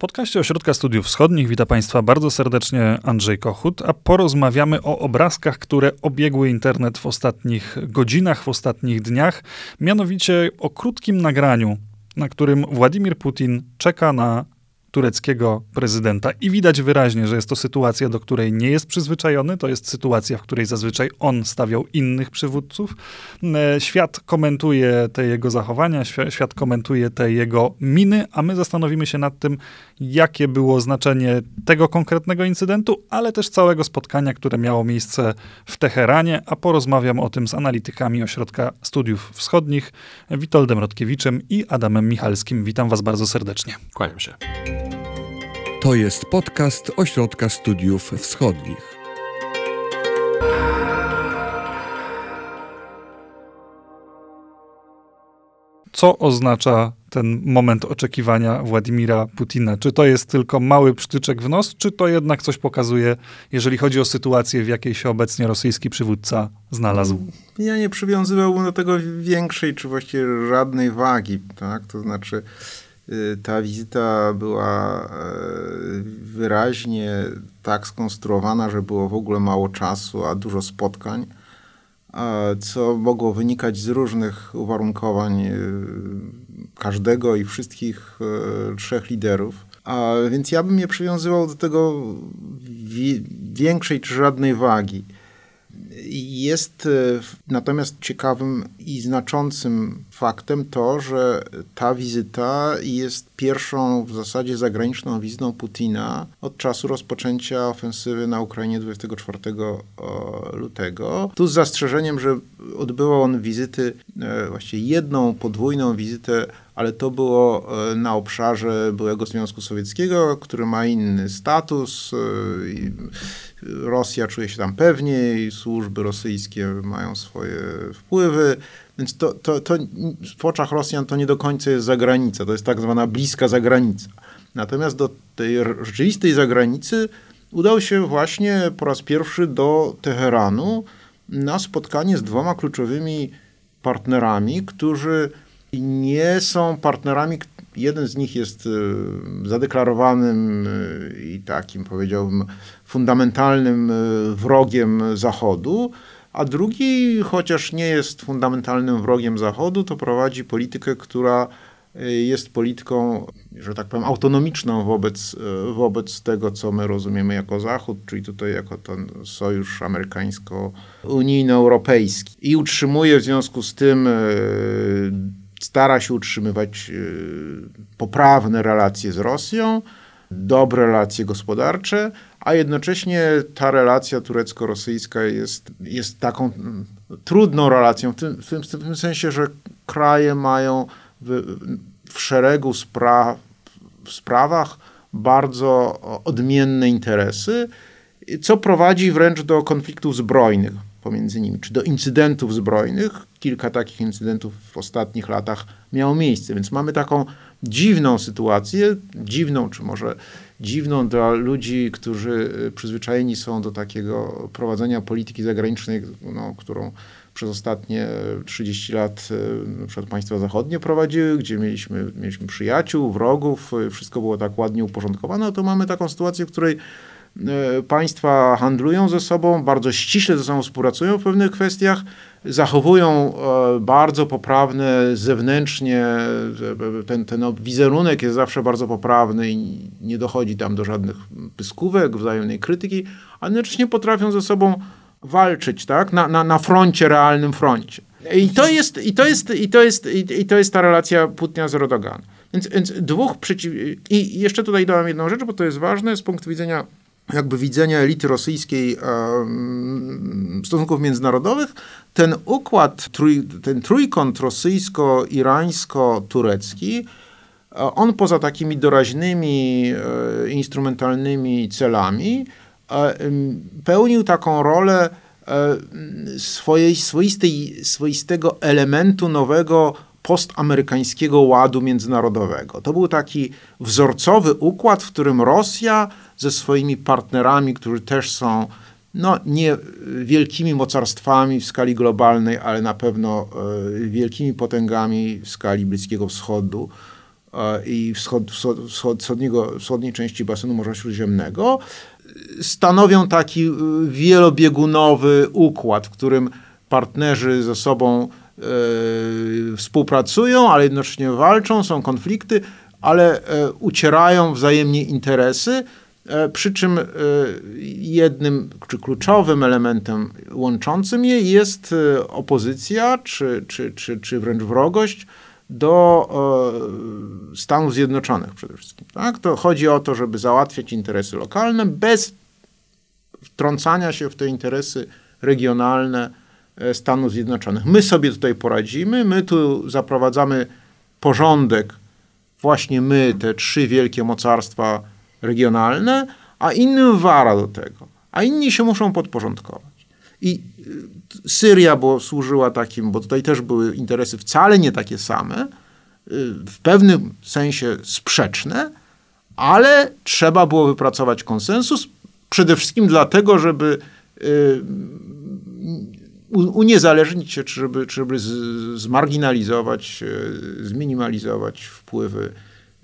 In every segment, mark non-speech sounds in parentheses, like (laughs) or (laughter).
podcaście Ośrodka Studiów Wschodnich. Witam Państwa bardzo serdecznie Andrzej Kochut, a porozmawiamy o obrazkach, które obiegły internet w ostatnich godzinach, w ostatnich dniach, mianowicie o krótkim nagraniu, na którym Władimir Putin czeka na tureckiego prezydenta. I widać wyraźnie, że jest to sytuacja, do której nie jest przyzwyczajony. To jest sytuacja, w której zazwyczaj on stawiał innych przywódców. E, świat komentuje te jego zachowania, świat komentuje te jego miny, a my zastanowimy się nad tym, jakie było znaczenie tego konkretnego incydentu, ale też całego spotkania, które miało miejsce w Teheranie, a porozmawiam o tym z analitykami Ośrodka Studiów Wschodnich, Witoldem Rodkiewiczem i Adamem Michalskim. Witam was bardzo serdecznie. Kłaniam się. To jest podcast Ośrodka Studiów Wschodnich. Co oznacza ten moment oczekiwania Władimira Putina? Czy to jest tylko mały przytyczek w nos, czy to jednak coś pokazuje, jeżeli chodzi o sytuację, w jakiej się obecnie rosyjski przywódca znalazł? Ja nie przywiązywałbym do tego większej, czy właściwie żadnej wagi, tak? To znaczy, ta wizyta była e, wyraźnie tak skonstruowana, że było w ogóle mało czasu, a dużo spotkań, co mogło wynikać z różnych uwarunkowań y, każdego i wszystkich e, trzech liderów. A więc ja bym nie przywiązywał do tego większej czy żadnej wagi. Jest e, natomiast ciekawym i znaczącym faktem to, że ta wizyta jest pierwszą w zasadzie zagraniczną wizytą Putina od czasu rozpoczęcia ofensywy na Ukrainie 24 lutego. Tu z zastrzeżeniem, że odbywał on wizyty, e, właściwie jedną podwójną wizytę ale to było e, na obszarze byłego Związku Sowieckiego, który ma inny status. Rosja czuje się tam pewniej, służby rosyjskie mają swoje wpływy, więc to, to, to w oczach Rosjan to nie do końca jest zagranica, to jest tak zwana bliska zagranica. Natomiast do tej rzeczywistej zagranicy udał się właśnie po raz pierwszy do Teheranu na spotkanie z dwoma kluczowymi partnerami, którzy nie są partnerami, jeden z nich jest y, zadeklarowanym y, i takim powiedziałbym fundamentalnym y, wrogiem Zachodu, a drugi, chociaż nie jest fundamentalnym wrogiem Zachodu, to prowadzi politykę, która jest polityką, że tak powiem, autonomiczną wobec, wobec tego, co my rozumiemy jako Zachód, czyli tutaj jako ten sojusz amerykańsko-unijno-europejski. I utrzymuje w związku z tym stara się utrzymywać y, poprawne relacje z Rosją, dobre relacje gospodarcze, a jednocześnie ta relacja turecko-rosyjska jest, jest taką trudną relacją, w tym, w tym, w tym sensie, że kraje mają w, w szeregu spraw, w sprawach bardzo odmienne interesy, co prowadzi wręcz do konfliktów zbrojnych pomiędzy nimi, czy do incydentów zbrojnych. Kilka takich incydentów w ostatnich latach miało miejsce, więc mamy taką dziwną sytuację, dziwną, czy może dziwną dla ludzi, którzy y, przyzwyczajeni są do takiego prowadzenia polityki zagranicznej, no, którą przez ostatnie 30 lat y, przed państwa zachodnie prowadziły, gdzie mieliśmy, mieliśmy przyjaciół, wrogów, y, wszystko było tak ładnie uporządkowane, to mamy taką sytuację, w której państwa handlują ze sobą, bardzo ściśle ze sobą współpracują w pewnych kwestiach, zachowują e, bardzo poprawne zewnętrznie, ten, ten wizerunek jest zawsze bardzo poprawny i nie dochodzi tam do żadnych pyskówek, wzajemnej krytyki, a jednocześnie potrafią ze sobą walczyć tak? na, na, na froncie, realnym froncie. I to jest, i to jest, i to jest, i to jest ta relacja Putina z Erdoganem. Więc, więc dwóch przeciw... I jeszcze tutaj dodam jedną rzecz, bo to jest ważne z punktu widzenia jakby widzenia elity rosyjskiej stosunków międzynarodowych, ten układ, ten trójkąt rosyjsko-irańsko-turecki, on poza takimi doraźnymi, e, instrumentalnymi celami, e, pełnił taką rolę e, swojej, swoistej, swoistego elementu nowego postamerykańskiego ładu międzynarodowego. To był taki wzorcowy układ, w którym Rosja ze swoimi partnerami, którzy też są no, nie wielkimi mocarstwami w skali globalnej, ale na pewno e, wielkimi potęgami w skali Bliskiego Wschodu, i wschod, wschod, wschodniego, wschodniej części basenu Morza Śródziemnego stanowią taki wielobiegunowy układ, w którym partnerzy ze sobą e, współpracują, ale jednocześnie walczą, są konflikty, ale e, ucierają wzajemnie interesy. E, przy czym jednym czy kluczowym elementem łączącym je jest opozycja, czy, czy, czy, czy wręcz wrogość do Stanów Zjednoczonych przede wszystkim. Tak? To chodzi o to, żeby załatwiać interesy lokalne bez wtrącania się w te interesy regionalne e, Stanów Zjednoczonych. My sobie tutaj poradzimy, my tu zaprowadzamy porządek, właśnie my, te trzy wielkie mocarstwa regionalne, a innym wara do tego, a inni się muszą podporządkować. I e, Syria bo służyła takim, bo tutaj też były interesy wcale nie takie same, e, w pewnym sensie sprzeczne, ale trzeba było wypracować konsensus, Przede wszystkim dlatego, żeby y, uniezależnić się, czy żeby, czy żeby zmarginalizować, y, zminimalizować wpływy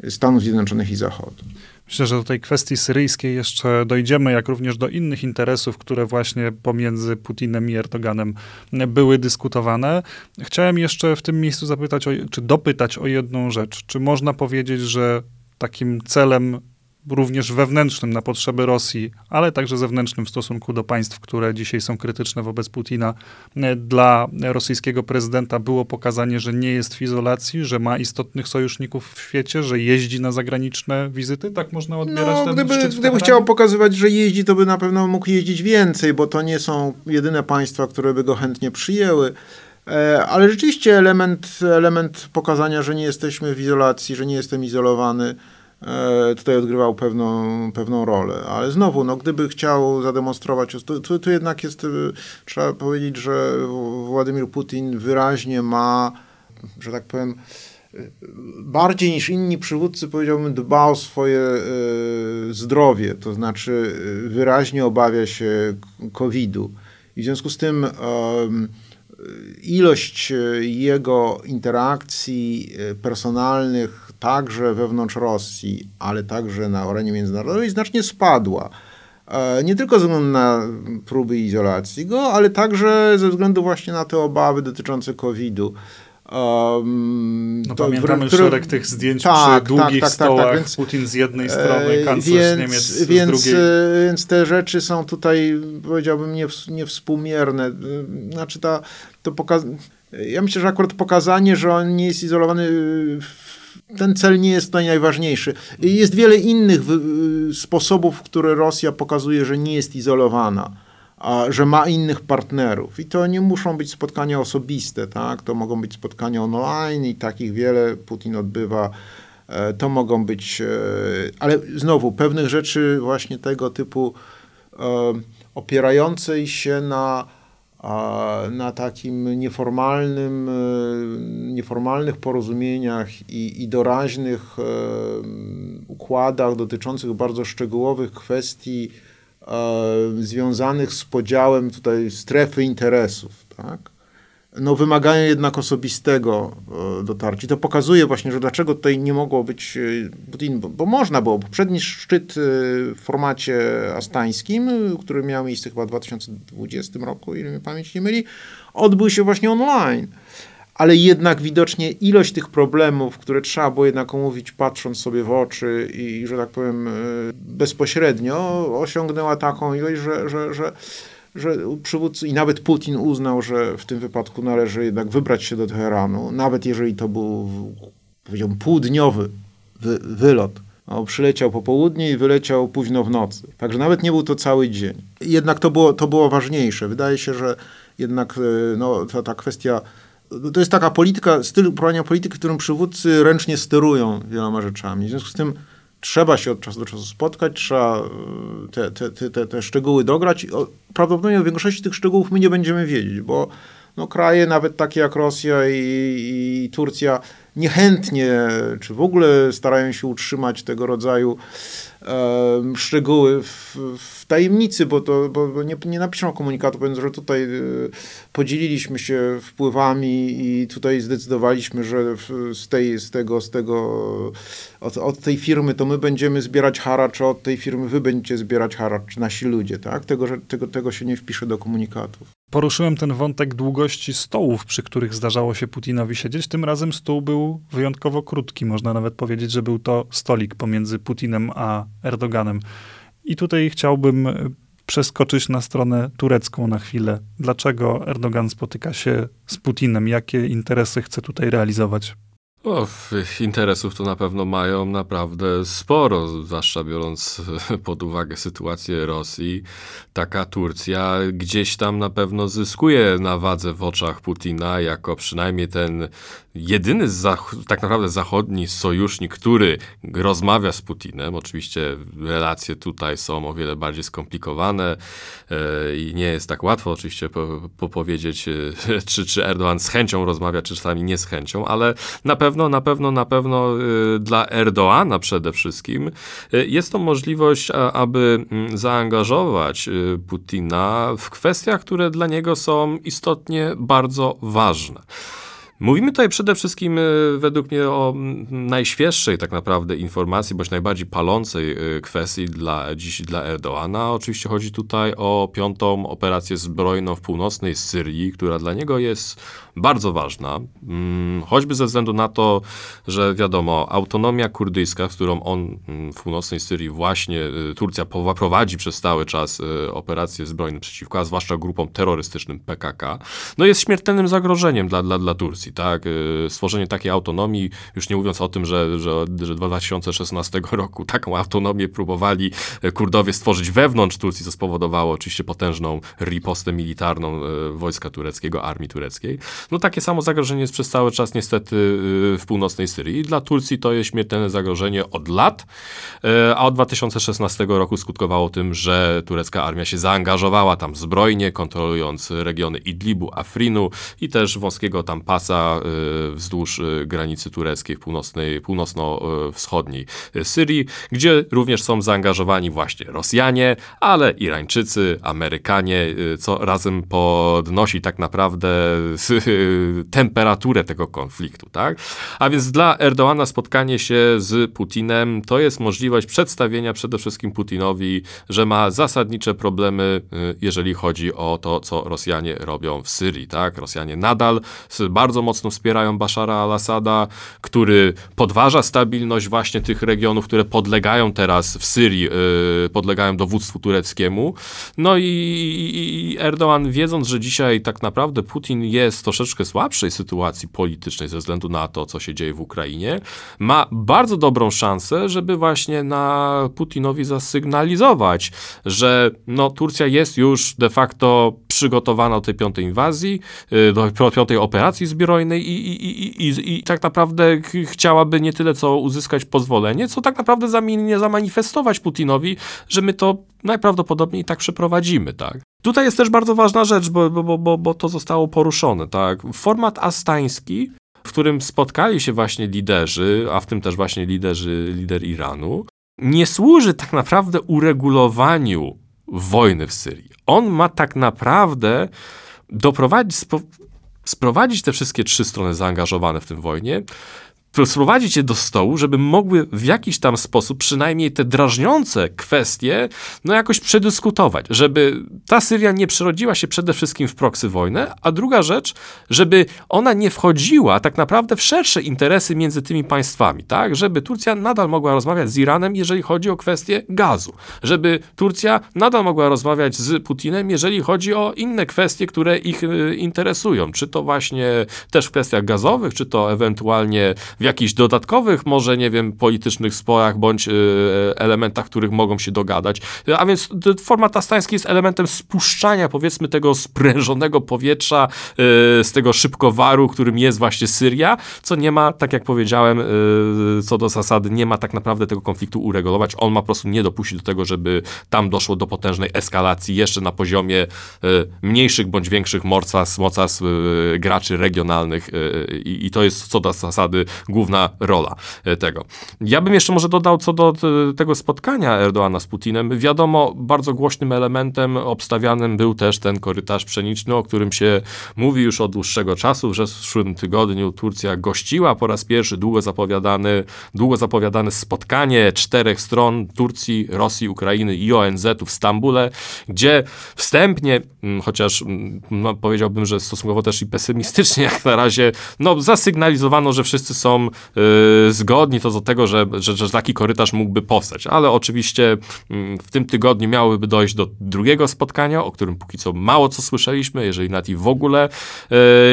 Stanów Zjednoczonych i Zachodu. Myślę, że do tej kwestii syryjskiej jeszcze dojdziemy, jak również do innych interesów, które właśnie pomiędzy Putinem i Erdoganem były dyskutowane. Chciałem jeszcze w tym miejscu zapytać, o, czy dopytać o jedną rzecz. Czy można powiedzieć, że takim celem również wewnętrznym na potrzeby Rosji, ale także zewnętrznym w stosunku do państw, które dzisiaj są krytyczne wobec Putina, e, dla rosyjskiego prezydenta było pokazanie, że nie jest w izolacji, że ma istotnych sojuszników w świecie, że jeździ na zagraniczne wizyty? Tak można odbierać no, ten gdyby, gdyby chciał pokazywać, że jeździ, to by na pewno mógł jeździć więcej, bo to nie są jedyne państwa, które by go chętnie przyjęły. E, ale rzeczywiście element, element pokazania, że nie jesteśmy w izolacji, że nie jestem izolowany, tutaj odgrywał pewną, pewną rolę. Ale znowu, no, gdyby chciał zademonstrować, tu, tu jednak jest, e, trzeba powiedzieć, że Władimir Putin wyraźnie ma, że tak powiem, e, bardziej niż inni przywódcy, powiedziałbym, dba o swoje zdrowie, to znaczy wyraźnie obawia się COVID-u. I w związku z tym ilość jego interakcji personalnych także wewnątrz Rosji, ale także na arenie międzynarodowej znacznie spadła. E, nie tylko ze względu na próby izolacji go, ale także ze względu właśnie na te obawy dotyczące COVID-u. Um, no to, pamiętamy który, szereg tych zdjęć tak, przy tak, długich tak, tak, stołach, tak, więc, Putin z jednej strony, kanclerz więc, Niemiec z więc, drugiej. Więc te rzeczy są tutaj, powiedziałbym, niewspółmierne. Znaczy ta, to pokaz... Ja myślę, że akurat pokazanie, że on nie jest izolowany w ten cel nie jest tutaj najważniejszy. Jest wiele innych sposobów, w które Rosja pokazuje, że nie jest izolowana, a że ma innych partnerów. I to nie muszą być spotkania osobiste, tak? to mogą być spotkania online i takich wiele Putin odbywa. E, to mogą być, e, ale znowu, pewnych rzeczy właśnie tego typu e, opierającej się na na takim nieformalnym, e, nieformalnych porozumieniach i, i doraźnych e, układach dotyczących bardzo szczegółowych kwestii e, związanych z podziałem tutaj strefy interesów. Tak? No, wymagają jednak osobistego e, dotarcia. To pokazuje właśnie, że dlaczego tutaj nie mogło być e, Putin, bo, bo można było. Poprzedni szczyt e, w formacie astańskim, który miał miejsce chyba w 2020 roku, ile mi pamięć nie myli, odbył się właśnie online. Ale jednak widocznie ilość tych problemów, które trzeba było jednak omówić patrząc sobie w oczy i, że tak powiem, bezpośrednio, osiągnęła taką ilość, że, że, że że przywódcy i nawet Putin uznał, że w tym wypadku należy jednak wybrać się do Teheranu, nawet jeżeli to był, powiedziałbym, półdniowy wy, wylot. No, przyleciał po południu i wyleciał późno w nocy. Także nawet nie był to cały dzień. Jednak to było, to było ważniejsze. Wydaje się, że jednak e, no, ta, ta kwestia to jest taka polityka, styl uprawiania polityki, w którym przywódcy ręcznie sterują wieloma rzeczami. W związku z tym trzeba się od czasu do czasu spotkać, trzeba e, te, te, te, te szczegóły dograć. Prawdopodobnie o większości tych szczegółów my nie będziemy wiedzieć, bo no, kraje nawet takie jak Rosja i, i Turcja niechętnie, czy w ogóle starają się utrzymać tego rodzaju szczegóły w, w, tajemnicy, bo, to, bo, bo nie, nie napiszą komunikatu, powiedzą, że tutaj e, podzieliliśmy się wpływami i tutaj zdecydowaliśmy, że z, tej, z tego, z tego od, od, tej firmy to my będziemy zbierać haracz, a od tej firmy wy będziecie zbierać haracz, nasi ludzie, tak? Tego, że, tego, tego się nie wpisze do komunikatów. Poruszyłem ten wątek długości stołów, przy których zdarzało się Putinowi siedzieć. Tym razem stół był wyjątkowo krótki. Można nawet powiedzieć, że był to stolik pomiędzy Putinem a Erdoganem. I tutaj chciałbym e, przeskoczyć na stronę turecką na chwilę. Dlaczego Erdogan spotyka się z Putinem? Jakie interesy chce tutaj realizować? O, interesów to na pewno mają naprawdę sporo, zwłaszcza biorąc (laughs) pod uwagę sytuację Rosji. Taka Turcja gdzieś tam na pewno zyskuje na wadze w oczach Putina, jako przynajmniej ten jedyny tak naprawdę zachodni sojusznik, który rozmawia z Putinem. Oczywiście relacje tutaj są o wiele bardziej skomplikowane e, i nie jest tak łatwo oczywiście po, po powiedzieć, e, (laughs) czy, czy Erdogan z chęcią rozmawia, czy czasami nie z chęcią, ale na pewno, na pewno, na pewno e, dla Erdoana przede wszystkim jest to możliwość, a, aby mm, zaangażować Putina w kwestiach, które dla niego są istotnie bardzo ważne. Mówimy tutaj przede wszystkim e, według mnie o najświeższej tak naprawdę informacji, bądź najbardziej palącej e, kwestii dla, dziś dla Erdoana. Oczywiście chodzi tutaj o piątą operację zbrojną w północnej Syrii, która dla niego jest bardzo ważna, mm, choćby ze względu na to, że wiadomo, autonomia kurdyjska, z którą on mm, w północnej Syrii właśnie e, Turcja prowadzi przez cały czas operacje zbrojne przeciwko, a zwłaszcza grupom terrorystycznym PKK, no jest śmiertelnym zagrożeniem dla, dla, dla Turcji tak? Y, stworzenie takiej autonomii, już nie mówiąc o tym, że, że, że 2016 roku taką autonomię próbowali y, Kurdowie stworzyć wewnątrz Turcji, co spowodowało oczywiście potężną ripostę militarną y, wojska tureckiego, armii tureckiej. No takie samo zagrożenie jest przez cały czas niestety w północnej Syrii. I dla Turcji to jest śmiertelne zagrożenie od lat, a od 2016 roku skutkowało tym, że turecka armia się zaangażowała tam zbrojnie, kontrolując regiony Idlibu, Afrinu i też wąskiego tam pasa Y, wzdłuż y, granicy tureckiej północnej, północno-wschodniej Syrii, gdzie również są zaangażowani właśnie Rosjanie, ale Irańczycy, Amerykanie, y, co razem podnosi tak naprawdę (laughs) temperaturę tego konfliktu. Tak? A więc dla Erdoana spotkanie się z Putinem to jest możliwość przedstawienia przede wszystkim Putinowi, że ma zasadnicze problemy, jeżeli chodzi o to, co Rosjanie robią w Syrii. Tak? Rosjanie nadal bardzo mocno wspierają Bashara al-Assada, który podważa stabilność właśnie tych regionów, które podlegają teraz w Syrii, yy, podlegają dowództwu tureckiemu. No i, i, Erdoğan, wiedząc, że dzisiaj tak naprawdę Putin jest w troszeczkę słabszej sytuacji politycznej ze względu na to, co się dzieje w Ukrainie, ma bardzo dobrą szansę, żeby właśnie na Putinowi zasygnalizować, że no, Turcja jest już de facto przygotowana do tej piątej inwazji, yy, do piątej operacji zbiorowej, zbrojnej i, i, i, i, tak naprawdę chciałaby nie tyle co uzyskać pozwolenie, co tak naprawdę zamiennie zamanifestować Putinowi, że my to najprawdopodobniej tak przeprowadzimy, tak. Tutaj jest też bardzo ważna rzecz, bo, bo, bo, bo to zostało poruszone, tak. Format astański, w którym spotkali się właśnie liderzy, a w tym też właśnie liderzy, lider Iranu, nie służy tak naprawdę uregulowaniu wojny w Syrii. On ma tak naprawdę doprowadzić, sprowadzić te wszystkie trzy strony zaangażowane w tym wojnie sprowadzić je do stołu, żeby mogły w jakiś tam sposób przynajmniej te drażniące kwestie no jakoś przedyskutować, żeby ta Syria nie przerodziła się przede wszystkim w proksy wojnę, a druga rzecz, żeby ona nie wchodziła tak naprawdę w szersze interesy między tymi państwami, tak? Żeby Turcja nadal mogła rozmawiać z Iranem, jeżeli chodzi o kwestię gazu, żeby Turcja nadal mogła rozmawiać z Putinem, jeżeli chodzi o inne kwestie, które ich y, interesują, czy to właśnie też w kwestiach gazowych, czy to ewentualnie w jakichś dodatkowych, może nie wiem, politycznych sporach bądź elementach, których mogą się dogadać. A więc format astański jest elementem spuszczania, powiedzmy, tego sprężonego powietrza z tego szybkowaru, którym jest właśnie Syria, co nie ma, tak jak powiedziałem, co do zasady, nie ma tak naprawdę tego konfliktu uregulować. On ma po prostu nie dopuścić do tego, żeby tam doszło do potężnej eskalacji jeszcze na poziomie e, mniejszych bądź większych mocarstw, mocarstw e, graczy regionalnych e, i to jest co do zasady główna rola tego. Ja bym jeszcze może dodał co do tego spotkania Erdoana z Putinem. Wiadomo, bardzo głośnym elementem obstawianym był też ten korytarz pszeniczny, o którym się mówi już od dłuższego czasu. W zeszłym tygodniu Turcja gościła po raz pierwszy długo zapowiadany, długo zapowiadane spotkanie czterech stron Turcji, Rosji, Ukrainy i ONZ-u w Stambule, gdzie wstępnie, mm, chociaż mm, no, powiedziałbym, że stosunkowo też i pesymistycznie jak na razie, no zasygnalizowano, że wszyscy są y, zgodni to do tego, że, że, że taki korytarz mógłby powstać, ale oczywiście y, w tym tygodniu miałoby dojść do drugiego spotkania, o którym póki co mało co słyszeliśmy, jeżeli nawet i w ogóle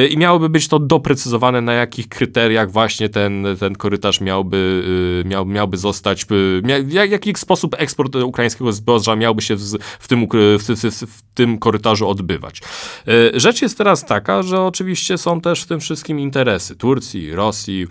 y, i miałoby być to doprecyzowane, na jakich kryteriach właśnie ten, ten korytarz miałby, y, miał, miałby zostać, w jaki sposób eksport ukraińskiego zboża miałby się w, w, tym, w, w, w tym korytarzu odbywać. Rzecz jest teraz taka, że oczywiście są też w tym wszystkim interesy Turcji, Rosji,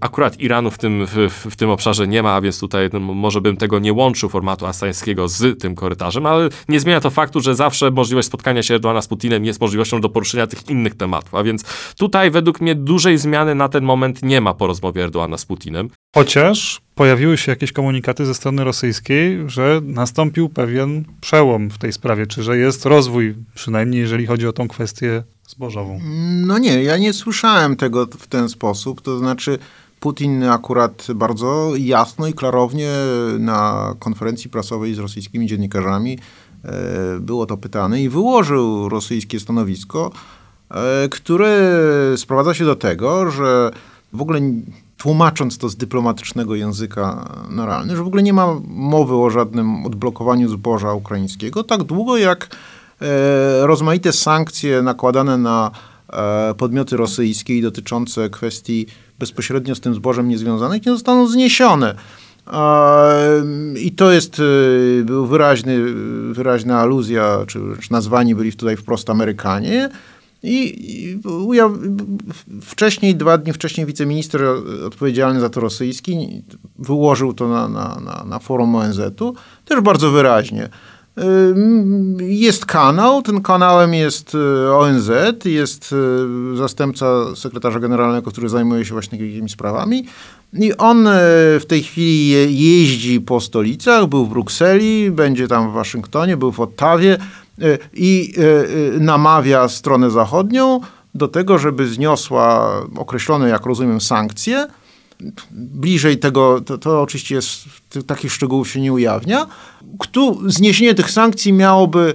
akurat Iranu w tym, w, w tym obszarze nie ma, więc tutaj no, może bym tego nie łączył formatu astańskiego z tym korytarzem, ale nie zmienia to faktu, że zawsze możliwość spotkania się Erdoana z Putinem jest możliwością do poruszenia tych innych tematów, a więc tutaj według mnie dużej zmiany na ten moment nie ma po rozmowie Erdoana z Putinem. Chociaż pojawiły się jakieś komunikaty ze strony rosyjskiej, że nastąpił pewien przełom w tej sprawie, czy że jest rozwój, przynajmniej jeżeli chodzi o tą kwestię zbożową. No nie, ja nie słyszałem tego w ten sposób, to znaczy Putin akurat bardzo jasno i klarownie na konferencji prasowej z rosyjskimi dziennikarzami e, było to pytane i wyłożył rosyjskie stanowisko, e, które sprowadza się do tego, że w ogóle tłumacząc to z dyplomatycznego języka na realny, że w ogóle nie ma mowy o żadnym odblokowaniu zboża ukraińskiego, tak długo jak e, rozmaite sankcje nakładane na e, podmioty rosyjskie i dotyczące kwestii bezpośrednio z tym zbożem niezwiązanych nie zostaną zniesione. I to jest e, był wyraźny, wyraźna aluzja, czy nazwani byli tutaj wprost Amerykanie, i, ja, wcześniej, dwa dni wcześniej wiceminister odpowiedzialny za to rosyjski wyłożył to na, na, na, na forum ONZ-u też bardzo wyraźnie. Jest kanał, tym kanałem jest y, ONZ, jest y, zastępca sekretarza generalnego, który zajmuje się właśnie takimi sprawami. I on y, w tej chwili jeździ po stolicach, był w Brukseli, będzie tam w Waszyngtonie, był w Ottawie, E, i e, e, namawia stronę zachodnią do tego, żeby zniosła określone, jak rozumiem, sankcje. Bliżej tego, to, to oczywiście jest, takich szczegółów się nie ujawnia. Kto, zniesienie tych sankcji miałoby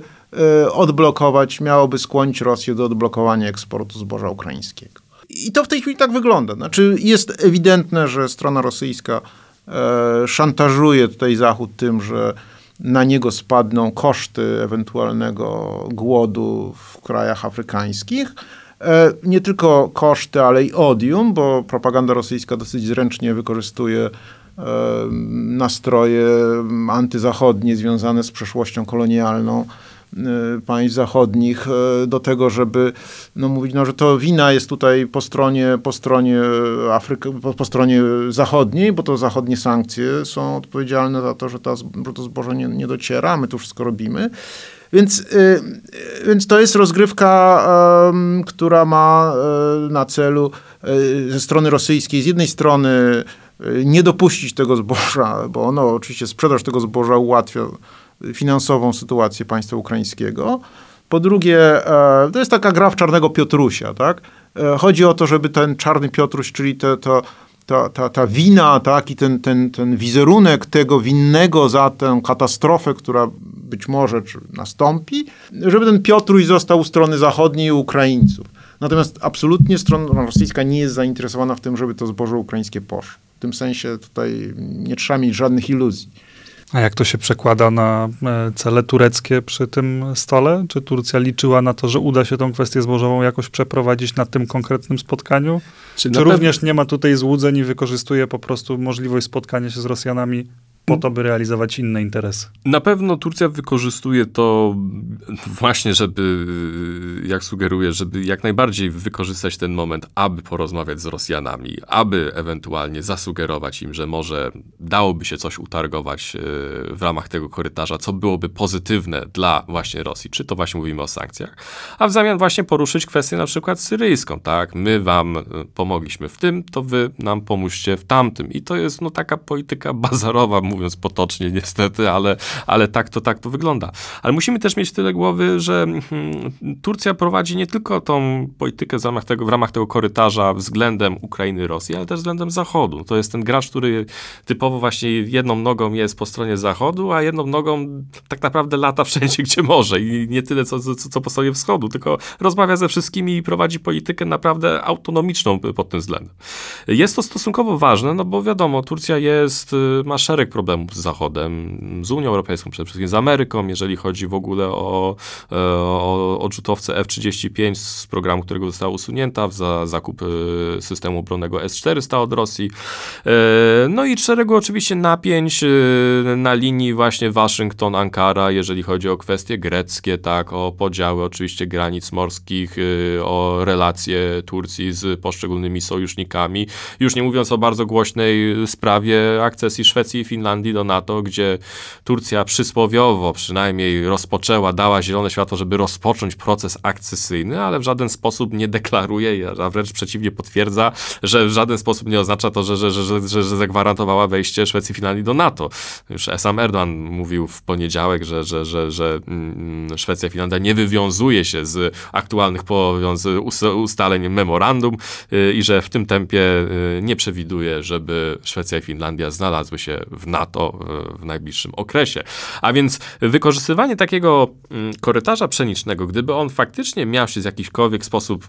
odblokować, miałoby skłonić Rosję do odblokowania eksportu zboża ukraińskiego. I to w tej chwili tak wygląda. Znaczy jest ewidentne, że strona rosyjska szantażuje tutaj Zachód tym, że na niego spadną koszty ewentualnego głodu w krajach afrykańskich. E, nie tylko koszty, ale i odium, bo propaganda rosyjska dosyć zręcznie wykorzystuje e, nastroje antyzachodnie związane z przeszłością kolonialną państw zachodnich y, do tego, żeby no, mówić, no, że to wina jest tutaj po stronie, po stronie Afryki, po, po stronie zachodniej, bo to zachodnie sankcje są odpowiedzialne za to, że, ta, że to zboże nie, nie dociera, my tu wszystko robimy. Więc, y, więc to jest rozgrywka, która ma na celu ze strony rosyjskiej z jednej strony nie dopuścić tego zboża, bo ono oczywiście sprzedaż tego zboża ułatwia finansową sytuację państwa ukraińskiego. Po drugie, e, to jest taka gra w czarnego Piotrusia, tak? E, chodzi o to, żeby ten czarny Piotruś, czyli te, to, ta, ta, ta wina, tak, i ten, ten, ten wizerunek tego winnego za tę katastrofę, która być może nastąpi, żeby ten Piotruś został u strony zachodniej Ukraińców. Natomiast absolutnie strona rosyjska nie jest zainteresowana w tym, żeby to zboże ukraińskie poszło. W tym sensie tutaj nie trzeba mieć żadnych iluzji. A jak to się przekłada na e, cele tureckie przy tym stole? Czy Turcja liczyła na to, że uda się tą kwestię zbożową jakoś przeprowadzić na tym konkretnym spotkaniu? Czy, Czy również nie ma tutaj złudzeń i wykorzystuje po prostu możliwość spotkania się z Rosjanami po to, by realizować inne interesy. Na pewno Turcja wykorzystuje to właśnie, żeby, jak sugeruję, żeby jak najbardziej wykorzystać ten moment, aby porozmawiać z Rosjanami, aby ewentualnie zasugerować im, że może dałoby się coś utargować e, w ramach tego korytarza, co byłoby pozytywne dla właśnie Rosji, czy to właśnie mówimy o sankcjach, a w zamian właśnie poruszyć kwestię na przykład syryjską, tak? My wam e, pomogliśmy w tym, to wy nam pomóżcie w tamtym. I to jest no taka polityka (laughs) bazarowa, mówiąc potocznie niestety, ale, ale tak, to, tak to wygląda. Ale musimy też mieć tyle głowy, że hmm, Turcja prowadzi nie tylko tą politykę w ramach, tego, w ramach tego korytarza względem Ukrainy, Rosji, ale też względem Zachodu. To jest ten gracz, który typowo właśnie jedną nogą jest po stronie Zachodu, a jedną nogą tak naprawdę lata (laughs) wszędzie, gdzie może i nie tyle co, co, co po stronie Wschodu, tylko rozmawia ze wszystkimi i prowadzi politykę naprawdę autonomiczną pod tym względem. Jest to stosunkowo ważne, no bo wiadomo, Turcja jest, ma szereg problemów z Zachodem, z Unią Europejską, przede wszystkim z Ameryką, jeżeli chodzi w ogóle o, e, o odrzutowce F-35 z programu, którego została usunięta za zakup e, systemu obronnego S-400 od Rosji. E, no i szeregu oczywiście napięć na linii właśnie Waszyngton-Ankara, jeżeli chodzi o kwestie greckie, tak, o podziały oczywiście granic morskich, o relacje Turcji z poszczególnymi sojusznikami. Już nie mówiąc o bardzo głośnej sprawie akcesji Szwecji i Finlandii do NATO, gdzie Turcja przysłowiowo przynajmniej rozpoczęła, dała zielone światło, żeby rozpocząć proces akcesyjny, ale w żaden sposób nie deklaruje, a wręcz przeciwnie potwierdza, że w żaden sposób nie oznacza to, że, że, że, że, że zagwarantowała wejście Szwecji i Finlandii do NATO. Już sam Erdogan mówił w poniedziałek, że, że, że, że mm, Szwecja i Finlandia nie wywiązuje się z aktualnych ustaleń memorandum y, i że w tym tempie y, nie przewiduje, żeby Szwecja i Finlandia znalazły się w NATO w najbliższym okresie. A więc wykorzystywanie takiego mm, korytarza pszenicznego, gdyby on faktycznie miał się w jakikolwiek sposób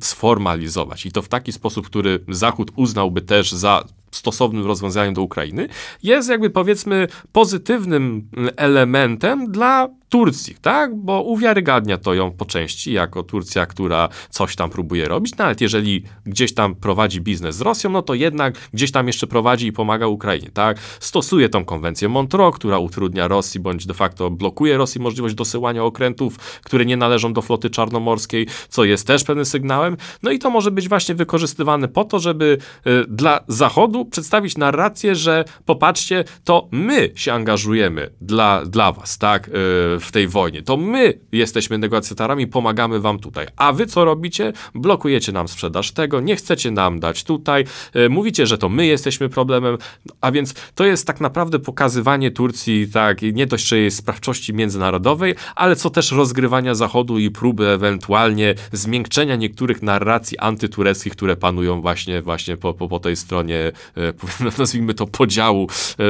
sformalizować i to w taki sposób, który Zachód uznałby też za stosownym rozwiązaniem do Ukrainy, jest jakby powiedzmy pozytywnym elementem dla Turcji, tak? Bo uwiarygadnia to ją po części jako Turcja, która coś tam próbuje robić, nawet jeżeli gdzieś tam prowadzi biznes z Rosją, no to jednak gdzieś tam jeszcze prowadzi i pomaga Ukrainie, tak? Stosuje tą konwencję Montreux, która utrudnia Rosji, bądź de facto blokuje Rosji możliwość dosyłania okrętów, które nie należą do floty czarnomorskiej, co jest też pewnym sygnałem. No i to może być właśnie wykorzystywane po to, żeby y, dla Zachodu przedstawić narrację, że popatrzcie, to my się angażujemy dla, dla was, tak? Y, w tej wojnie. To my jesteśmy negocjatorami, pomagamy wam tutaj. A wy co robicie? Blokujecie nam sprzedaż tego, nie chcecie nam dać tutaj, e, mówicie, że to my jesteśmy problemem, a więc to jest tak naprawdę pokazywanie Turcji, tak, nie dość, że jej sprawczości międzynarodowej, ale co też rozgrywania Zachodu i próby ewentualnie zmiękczenia niektórych narracji antytureckich, które panują właśnie, właśnie po, po, po tej stronie, e, (laughs) nazwijmy to podziału, e,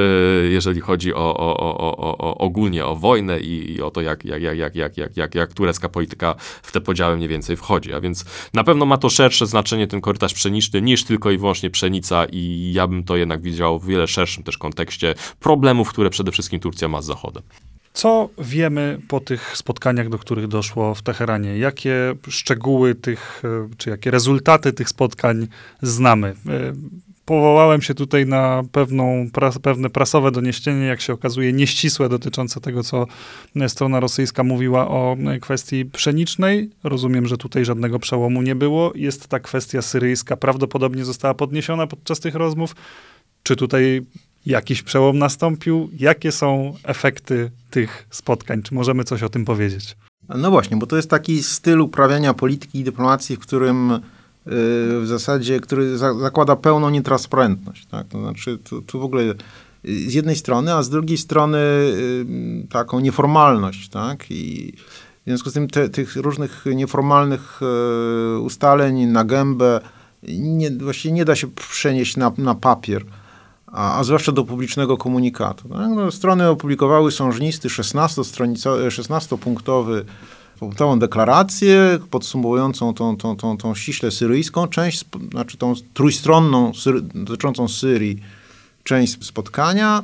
jeżeli chodzi o, o, o, o, ogólnie o wojnę i, i o to, jak, jak, jak, jak, jak, jak, jak, jak turecka polityka w te podziały mniej więcej wchodzi. A więc na pewno ma to szersze znaczenie ten korytarz pszeniczny niż tylko i wyłącznie pszenica i ja bym to jednak widział w wiele szerszym też kontekście problemów, które przede wszystkim Turcja ma z Zachodem. Co wiemy po tych spotkaniach, do których doszło w Teheranie? Jakie szczegóły tych, e, czy jakie rezultaty tych spotkań znamy? E, powołałem się tutaj na pewną, pewne prasowe doniesienie, jak się okazuje, nieścisłe dotyczące tego, co strona rosyjska mówiła o kwestii pszenicznej. Rozumiem, że tutaj żadnego przełomu nie było. Jest ta kwestia syryjska, prawdopodobnie została podniesiona podczas tych rozmów. Czy tutaj jakiś przełom nastąpił? Jakie są efekty tych spotkań? Czy możemy coś o tym powiedzieć? No właśnie, bo to jest taki styl uprawiania polityki i dyplomacji, w którym w zasadzie, który za, zakłada pełną nietransparentność. Tak? To znaczy, tu, tu, w ogóle z jednej strony, a z drugiej strony taką nieformalność. Tak? I w związku z tym te, tych różnych nieformalnych e, ustaleń na gębę nie, właściwie nie da się przenieść na, na papier, a, a zwłaszcza do publicznego komunikatu. Tak? No, strony opublikowały sążnisty 16-punktowy tą deklarację podsumowującą tą, tą, tą, tą ściśle syryjską część, znaczy tą trójstronną dotyczącą Syrii część spotkania.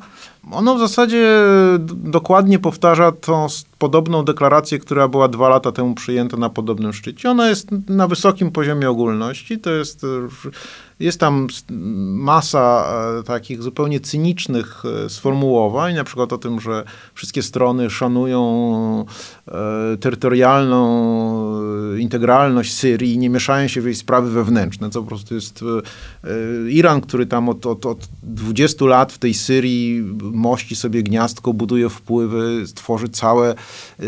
Ono w zasadzie dokładnie powtarza tą podobną deklarację, która była dwa lata temu przyjęta na podobnym szczycie. Ona jest na wysokim poziomie ogólności. To jest jest tam masa e, takich zupełnie cynicznych e, sformułowań, na przykład o tym, że wszystkie strony szanują e, terytorialną integralność Syrii i nie mieszają się w jej sprawy wewnętrzne, co po prostu jest Iran, który tam od, od, od 20 lat w tej Syrii mości sobie gniazdko, buduje wpływy, tworzy całe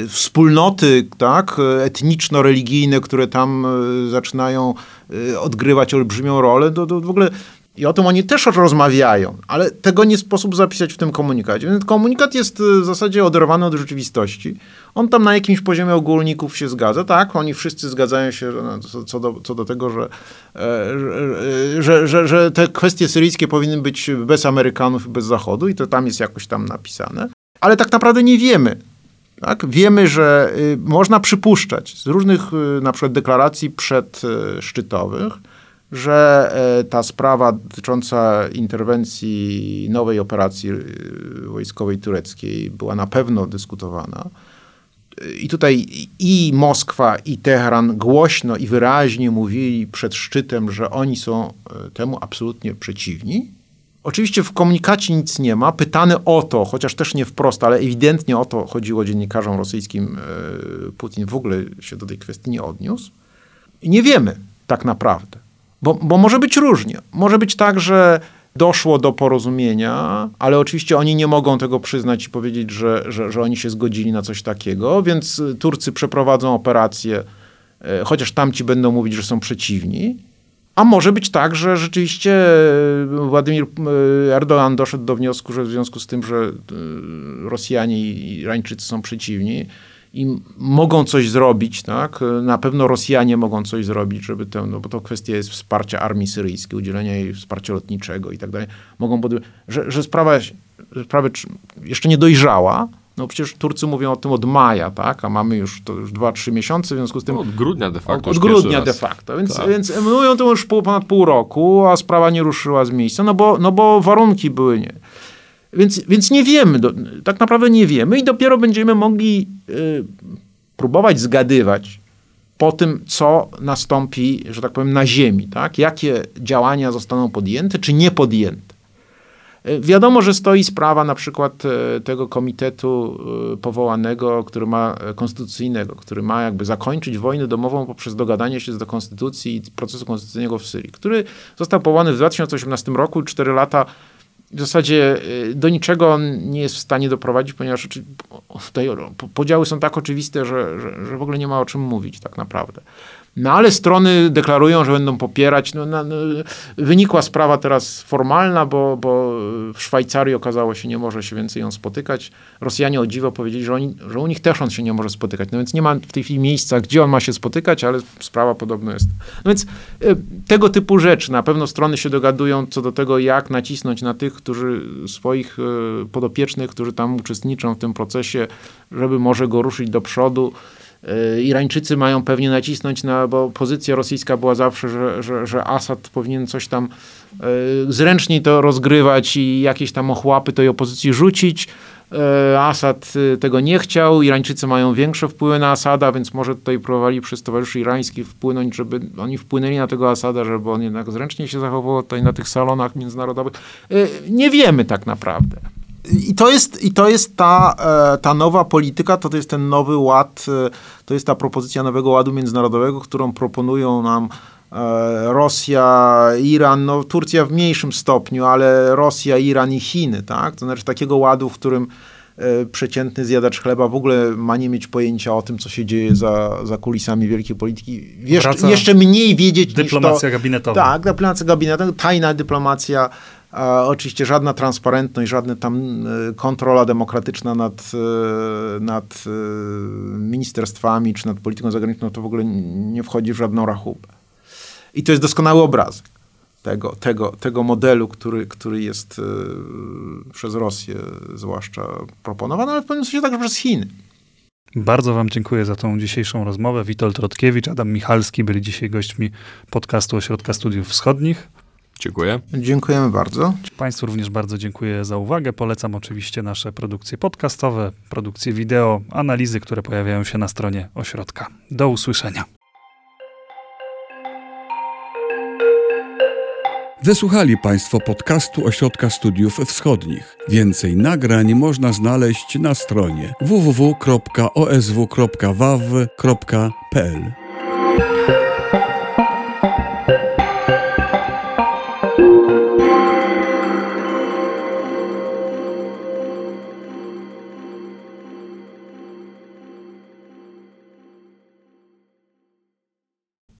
wspólnoty tak, etniczno-religijne, które tam zaczynają Y, odgrywać olbrzymią rolę, to, to w ogóle i o tym oni też rozmawiają, ale tego nie sposób zapisać w tym komunikacie. Więc komunikat jest y, w zasadzie oderwany od rzeczywistości. On tam na jakimś poziomie ogólników się zgadza. Tak, oni wszyscy zgadzają się co, co, do, co do tego, że, e, że, że, że te kwestie syryjskie powinny być bez Amerykanów bez Zachodu i to tam jest jakoś tam napisane. Ale tak naprawdę nie wiemy, tak? Wiemy, że y, można przypuszczać z różnych y, na przykład deklaracji przedszczytowych, że e, ta sprawa dotycząca interwencji nowej operacji y, wojskowej tureckiej była na pewno dyskutowana. I tutaj i Moskwa, i Teheran głośno i wyraźnie mówili przed szczytem, że oni są e, temu absolutnie przeciwni. Oczywiście w komunikacie nic nie ma. Pytany o to, chociaż też nie wprost, ale ewidentnie o to chodziło dziennikarzom rosyjskim, e, Putin w ogóle się do tej kwestii nie odniósł. Nie wiemy tak naprawdę, bo, bo może być różnie. Może być tak, że doszło do porozumienia, ale oczywiście oni nie mogą tego przyznać i powiedzieć, że, że, że oni się zgodzili na coś takiego, więc Turcy przeprowadzą operację, e, chociaż tamci będą mówić, że są przeciwni. A może być tak, że rzeczywiście e, Władimir e, Erdogan doszedł do wniosku, że w związku z tym, że Rosjanie i Irańczycy są przeciwni i mogą coś zrobić, tak? Na pewno Rosjanie mogą coś zrobić, żeby tę, no bo to kwestia jest wsparcia armii syryjskiej, udzielenia jej wsparcia lotniczego i tak dalej. Mogą, że, że sprawa, sprawa jeszcze nie dojrzała, no przecież Turcy mówią o tym od maja, tak? A mamy już to już 2-3 miesiące, w związku z tym... No od grudnia de facto. Od, od grudnia de facto. Więc, tak. więc mówią to już pół, ponad pół roku, a sprawa nie ruszyła z miejsca, no bo, no bo warunki były nie. Więc, więc nie wiemy, do, tak naprawdę nie wiemy i dopiero będziemy mogli y, próbować zgadywać po tym, co nastąpi, że tak powiem, na ziemi, tak? Jakie działania zostaną podjęte, czy nie podjęte. E, wiadomo, że stoi sprawa na przykład e, tego komitetu e, powołanego, który ma konstytucyjnego, który ma jakby zakończyć wojnę domową poprzez dogadanie się do konstytucji i procesu konstytucyjnego w Syrii, który został powołany w 2018 roku, 4 lata w zasadzie do niczego nie jest w stanie doprowadzić, ponieważ tutaj podziały są tak oczywiste, że, że, że w ogóle nie ma o czym mówić tak naprawdę. No ale strony deklarują, że będą popierać. No, no, wynikła sprawa teraz formalna, bo, bo w Szwajcarii okazało się, nie może się więcej ją spotykać. Rosjanie o dziwo powiedzieli, że, oni, że u nich też on się nie może spotykać. No więc nie ma w tej chwili miejsca, gdzie on ma się spotykać, ale sprawa podobno jest. No więc y, tego typu rzeczy. Na pewno strony się dogadują co do tego, jak nacisnąć na tych, którzy swoich y, podopiecznych, którzy tam uczestniczą w tym procesie, żeby może go ruszyć do przodu. E, Irańczycy mają pewnie nacisnąć na, bo pozycja rosyjska była zawsze, że, że, że Assad powinien coś tam e, zręczniej to rozgrywać i jakieś tam ochłapy tej opozycji rzucić. E, Assad tego nie chciał, Irańczycy mają większe wpływy na Asada, więc może tutaj próbowali przez towarzyszy irańskich wpłynąć, żeby oni wpłynęli na tego Asada, żeby on jednak zręcznie się zachowywał tutaj na tych salonach międzynarodowych. Nie wiemy tak naprawdę. I to jest, i to jest ta, e, ta nowa polityka, to, to jest ten nowy ład, e, to jest ta propozycja nowego ładu międzynarodowego, którą proponują nam e, Rosja, Iran, no Turcja w mniejszym stopniu, ale Rosja, Iran i Chiny, tak? To znaczy takiego ładu, w którym przeciętny zjadacz chleba w ogóle ma nie mieć pojęcia o tym, co się dzieje za, za kulisami wielkiej polityki. Jeszcze, jeszcze mniej wiedzieć dyplomacja niż to... gabinetowa. Tak, dyplomacja gabinetowa, tajna dyplomacja a oczywiście żadna transparentność, żadna tam e, kontrola demokratyczna nad, e, nad e, ministerstwami czy nad polityką zagraniczną to w ogóle nie wchodzi w żadną rachubę. I to jest doskonały obrazek tego, tego, tego modelu, który, który jest przez Rosję zwłaszcza proponowany, ale w pewnym sensie także przez Chiny. Bardzo Wam dziękuję za tą dzisiejszą rozmowę. Witold Rotkiewicz, Adam Michalski byli dzisiaj gośćmi podcastu Ośrodka Studiów Wschodnich. Dziękuję. Dziękujemy bardzo. Państwu również bardzo dziękuję za uwagę. Polecam oczywiście nasze produkcje podcastowe, produkcje wideo, analizy, które pojawiają się na stronie ośrodka. Do usłyszenia. Wysłuchali Państwo podcastu Ośrodka Studiów Wschodnich. Więcej nagrań można znaleźć na stronie www.osw.waw.pl.